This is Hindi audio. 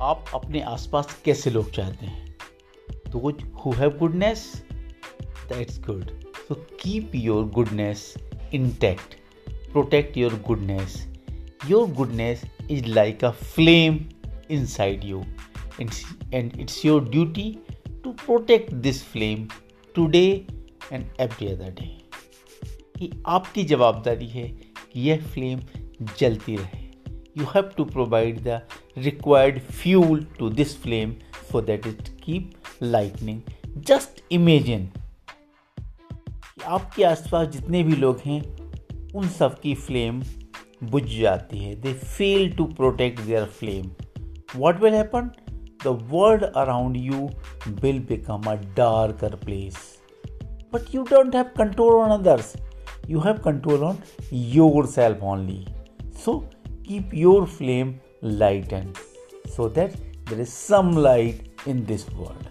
आप अपने आसपास कैसे लोग चाहते हैं? तो कुछ who have goodness that's good so keep your goodness intact protect your goodness your goodness is like a flame inside you. And it's your duty to protect this flame today and every other day. कि आपकी जवाबदारी है कि यह फ्लेम जलती रहे. You have to provide the required fuel to this flame so that it keep lightning. Just imagine कि आपके आसपास जितने भी लोग हैं, उन सब की फ्लेम बुझ जाती है। They fail to protect their flame what will happen the world around you will become a darker place but you don't have control on others you have control on yourself only so keep your flame lightened so that there is some light in this world.